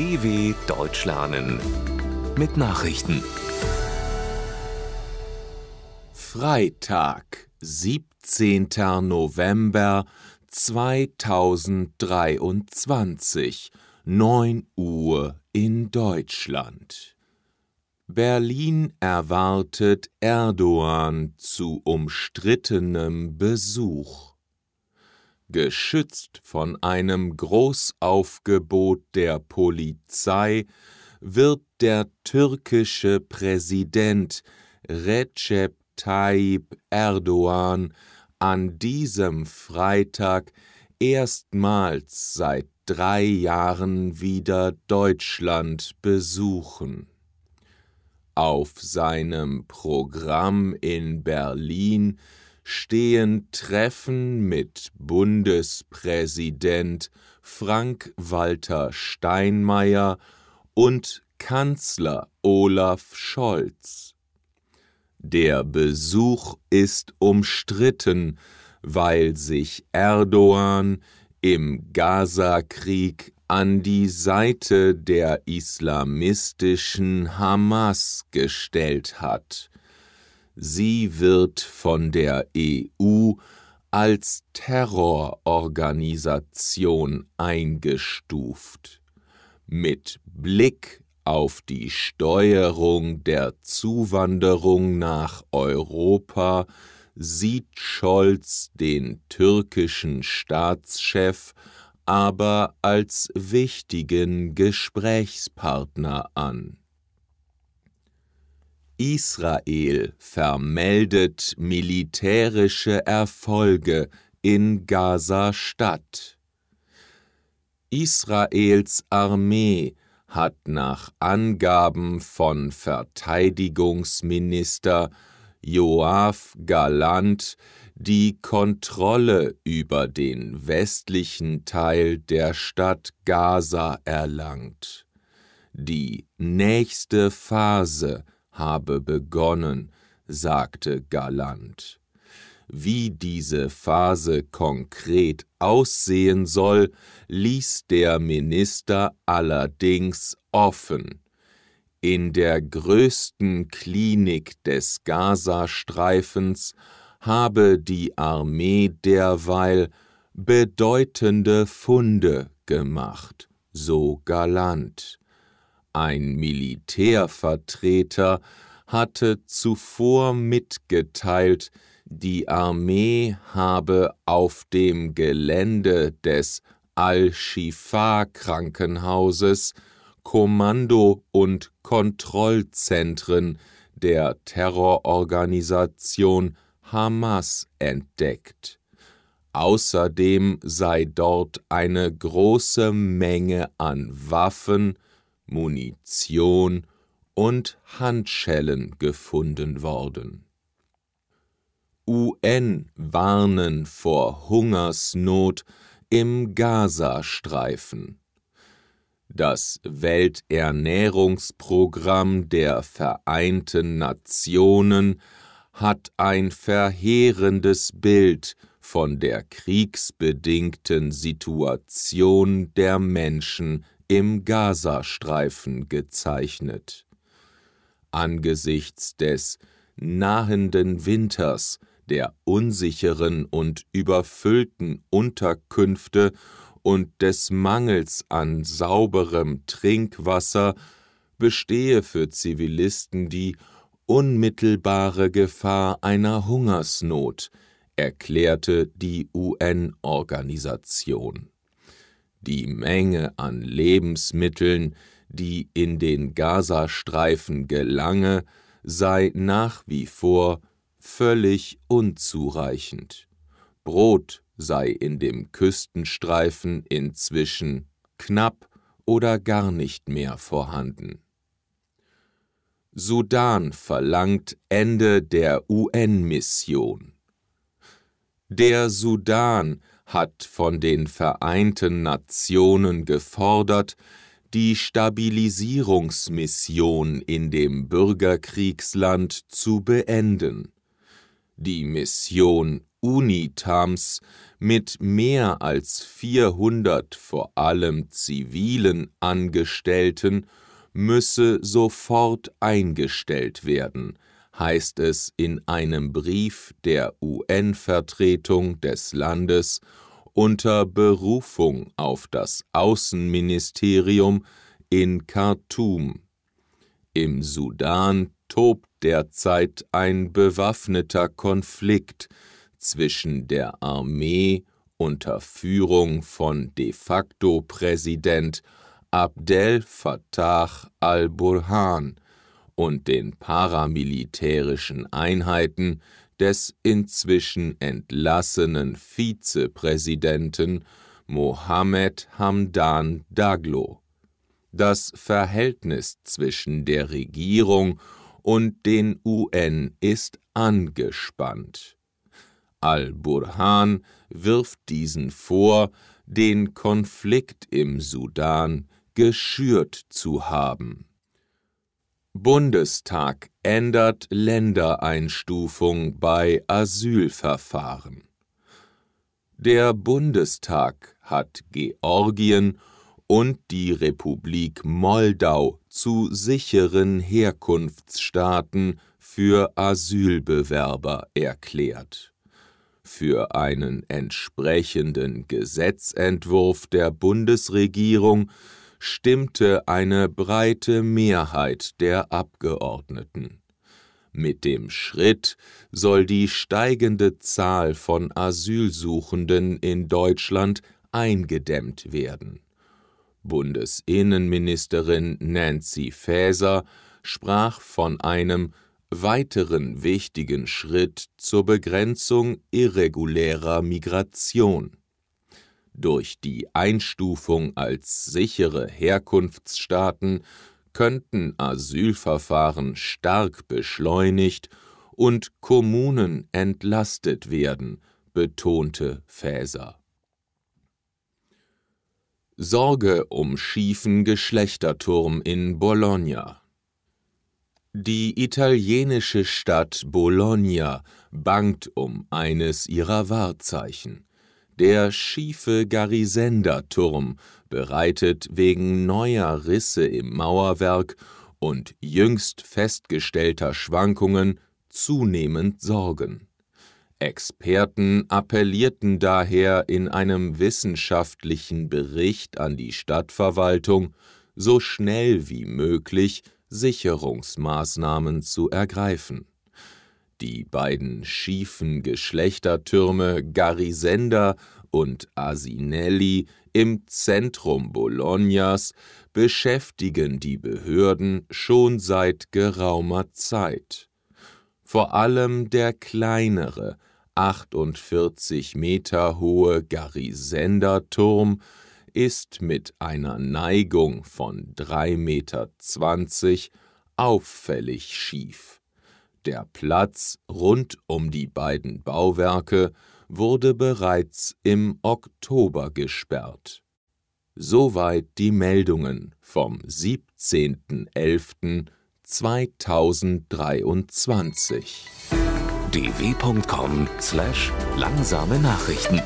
DW Deutsch lernen mit Nachrichten. Freitag, 17. November 2023, 9 Uhr in Deutschland. Berlin erwartet Erdogan zu umstrittenem Besuch. Geschützt von einem Großaufgebot der Polizei wird der türkische Präsident Recep Tayyip Erdogan an diesem Freitag erstmals seit drei Jahren wieder Deutschland besuchen. Auf seinem Programm in Berlin stehen Treffen mit Bundespräsident Frank-Walter Steinmeier und Kanzler Olaf Scholz. Der Besuch ist umstritten, weil sich Erdogan im Gaza-Krieg an die Seite der islamistischen Hamas gestellt hat. Sie wird von der EU als Terrororganisation eingestuft. Mit Blick auf die Steuerung der Zuwanderung nach Europa sieht Scholz den türkischen Staatschef aber als wichtigen Gesprächspartner an. Israel vermeldet militärische Erfolge in Gaza-Stadt. Israels Armee hat nach Angaben von Verteidigungsminister Joaf Galant die Kontrolle über den westlichen Teil der Stadt Gaza erlangt. Die nächste Phase habe begonnen, sagte Galant. Wie diese Phase konkret aussehen soll, ließ der Minister allerdings offen. In der größten Klinik des Gazastreifens habe die Armee derweil bedeutende Funde gemacht, so galant. Ein Militärvertreter hatte zuvor mitgeteilt, die Armee habe auf dem Gelände des Al-Shifa-Krankenhauses Kommando- und Kontrollzentren der Terrororganisation Hamas entdeckt. Außerdem sei dort eine große Menge an Waffen, Munition und Handschellen gefunden worden. UN warnen vor Hungersnot im Gazastreifen. Das Welternährungsprogramm der Vereinten Nationen hat ein verheerendes Bild von der kriegsbedingten Situation der Menschen im Gazastreifen gezeichnet. Angesichts des nahenden Winters, der unsicheren und überfüllten Unterkünfte und des Mangels an sauberem Trinkwasser bestehe für Zivilisten die unmittelbare Gefahr einer Hungersnot, erklärte die UN-Organisation. Die Menge an Lebensmitteln, die in den Gazastreifen gelange, sei nach wie vor völlig unzureichend. Brot sei in dem Küstenstreifen inzwischen knapp oder gar nicht mehr vorhanden. Sudan verlangt Ende der UN-Mission. Der Sudan hat von den Vereinten Nationen gefordert, die Stabilisierungsmission in dem Bürgerkriegsland zu beenden. Die Mission UNITAMS mit mehr als 400 vor allem zivilen Angestellten müsse sofort eingestellt werden, heißt es in einem Brief der UN-Vertretung des Landes unter Berufung auf das Außenministerium in Khartoum. Im Sudan tobt derzeit ein bewaffneter Konflikt zwischen der Armee unter Führung von de facto Präsident Abdel Fattah al-Burhan und den paramilitärischen Einheiten des inzwischen entlassenen Vizepräsidenten Mohammed Hamdan Daglo. Das Verhältnis zwischen der Regierung und den UN ist angespannt. Al-Burhan wirft diesen vor, den Konflikt im Sudan geschürt zu haben. Bundestag ändert Ländereinstufung bei Asylverfahren. Der Bundestag hat Georgien und die Republik Moldau zu sicheren Herkunftsstaaten für Asylbewerber erklärt. Für einen entsprechenden Gesetzentwurf der Bundesregierung stimmte eine breite Mehrheit der Abgeordneten. Mit dem Schritt soll die steigende Zahl von Asylsuchenden in Deutschland eingedämmt werden. Bundesinnenministerin Nancy Faeser sprach von einem weiteren wichtigen Schritt zur Begrenzung irregulärer Migration. Durch die Einstufung als sichere Herkunftsstaaten könnten Asylverfahren stark beschleunigt und Kommunen entlastet werden, betonte Faeser. Sorge um schiefen Geschlechterturm in Bologna Die italienische Stadt Bologna bangt um eines ihrer Wahrzeichen. Der schiefe Garisenda-Turm bereitet wegen neuer Risse im Mauerwerk und jüngst festgestellter Schwankungen zunehmend Sorgen. Experten appellierten daher in einem wissenschaftlichen Bericht an die Stadtverwaltung, so schnell wie möglich Sicherungsmaßnahmen zu ergreifen die beiden schiefen Geschlechtertürme Garisenda und Asinelli im Zentrum Bolognas beschäftigen die Behörden schon seit geraumer Zeit. Vor allem der kleinere, 48 Meter hohe Garisenda-Turm ist mit einer Neigung von 3,20 Meter auffällig schief. Der Platz rund um die beiden Bauwerke wurde bereits im Oktober gesperrt. Soweit die Meldungen vom 17.11.2023. dw.com/langsame Nachrichten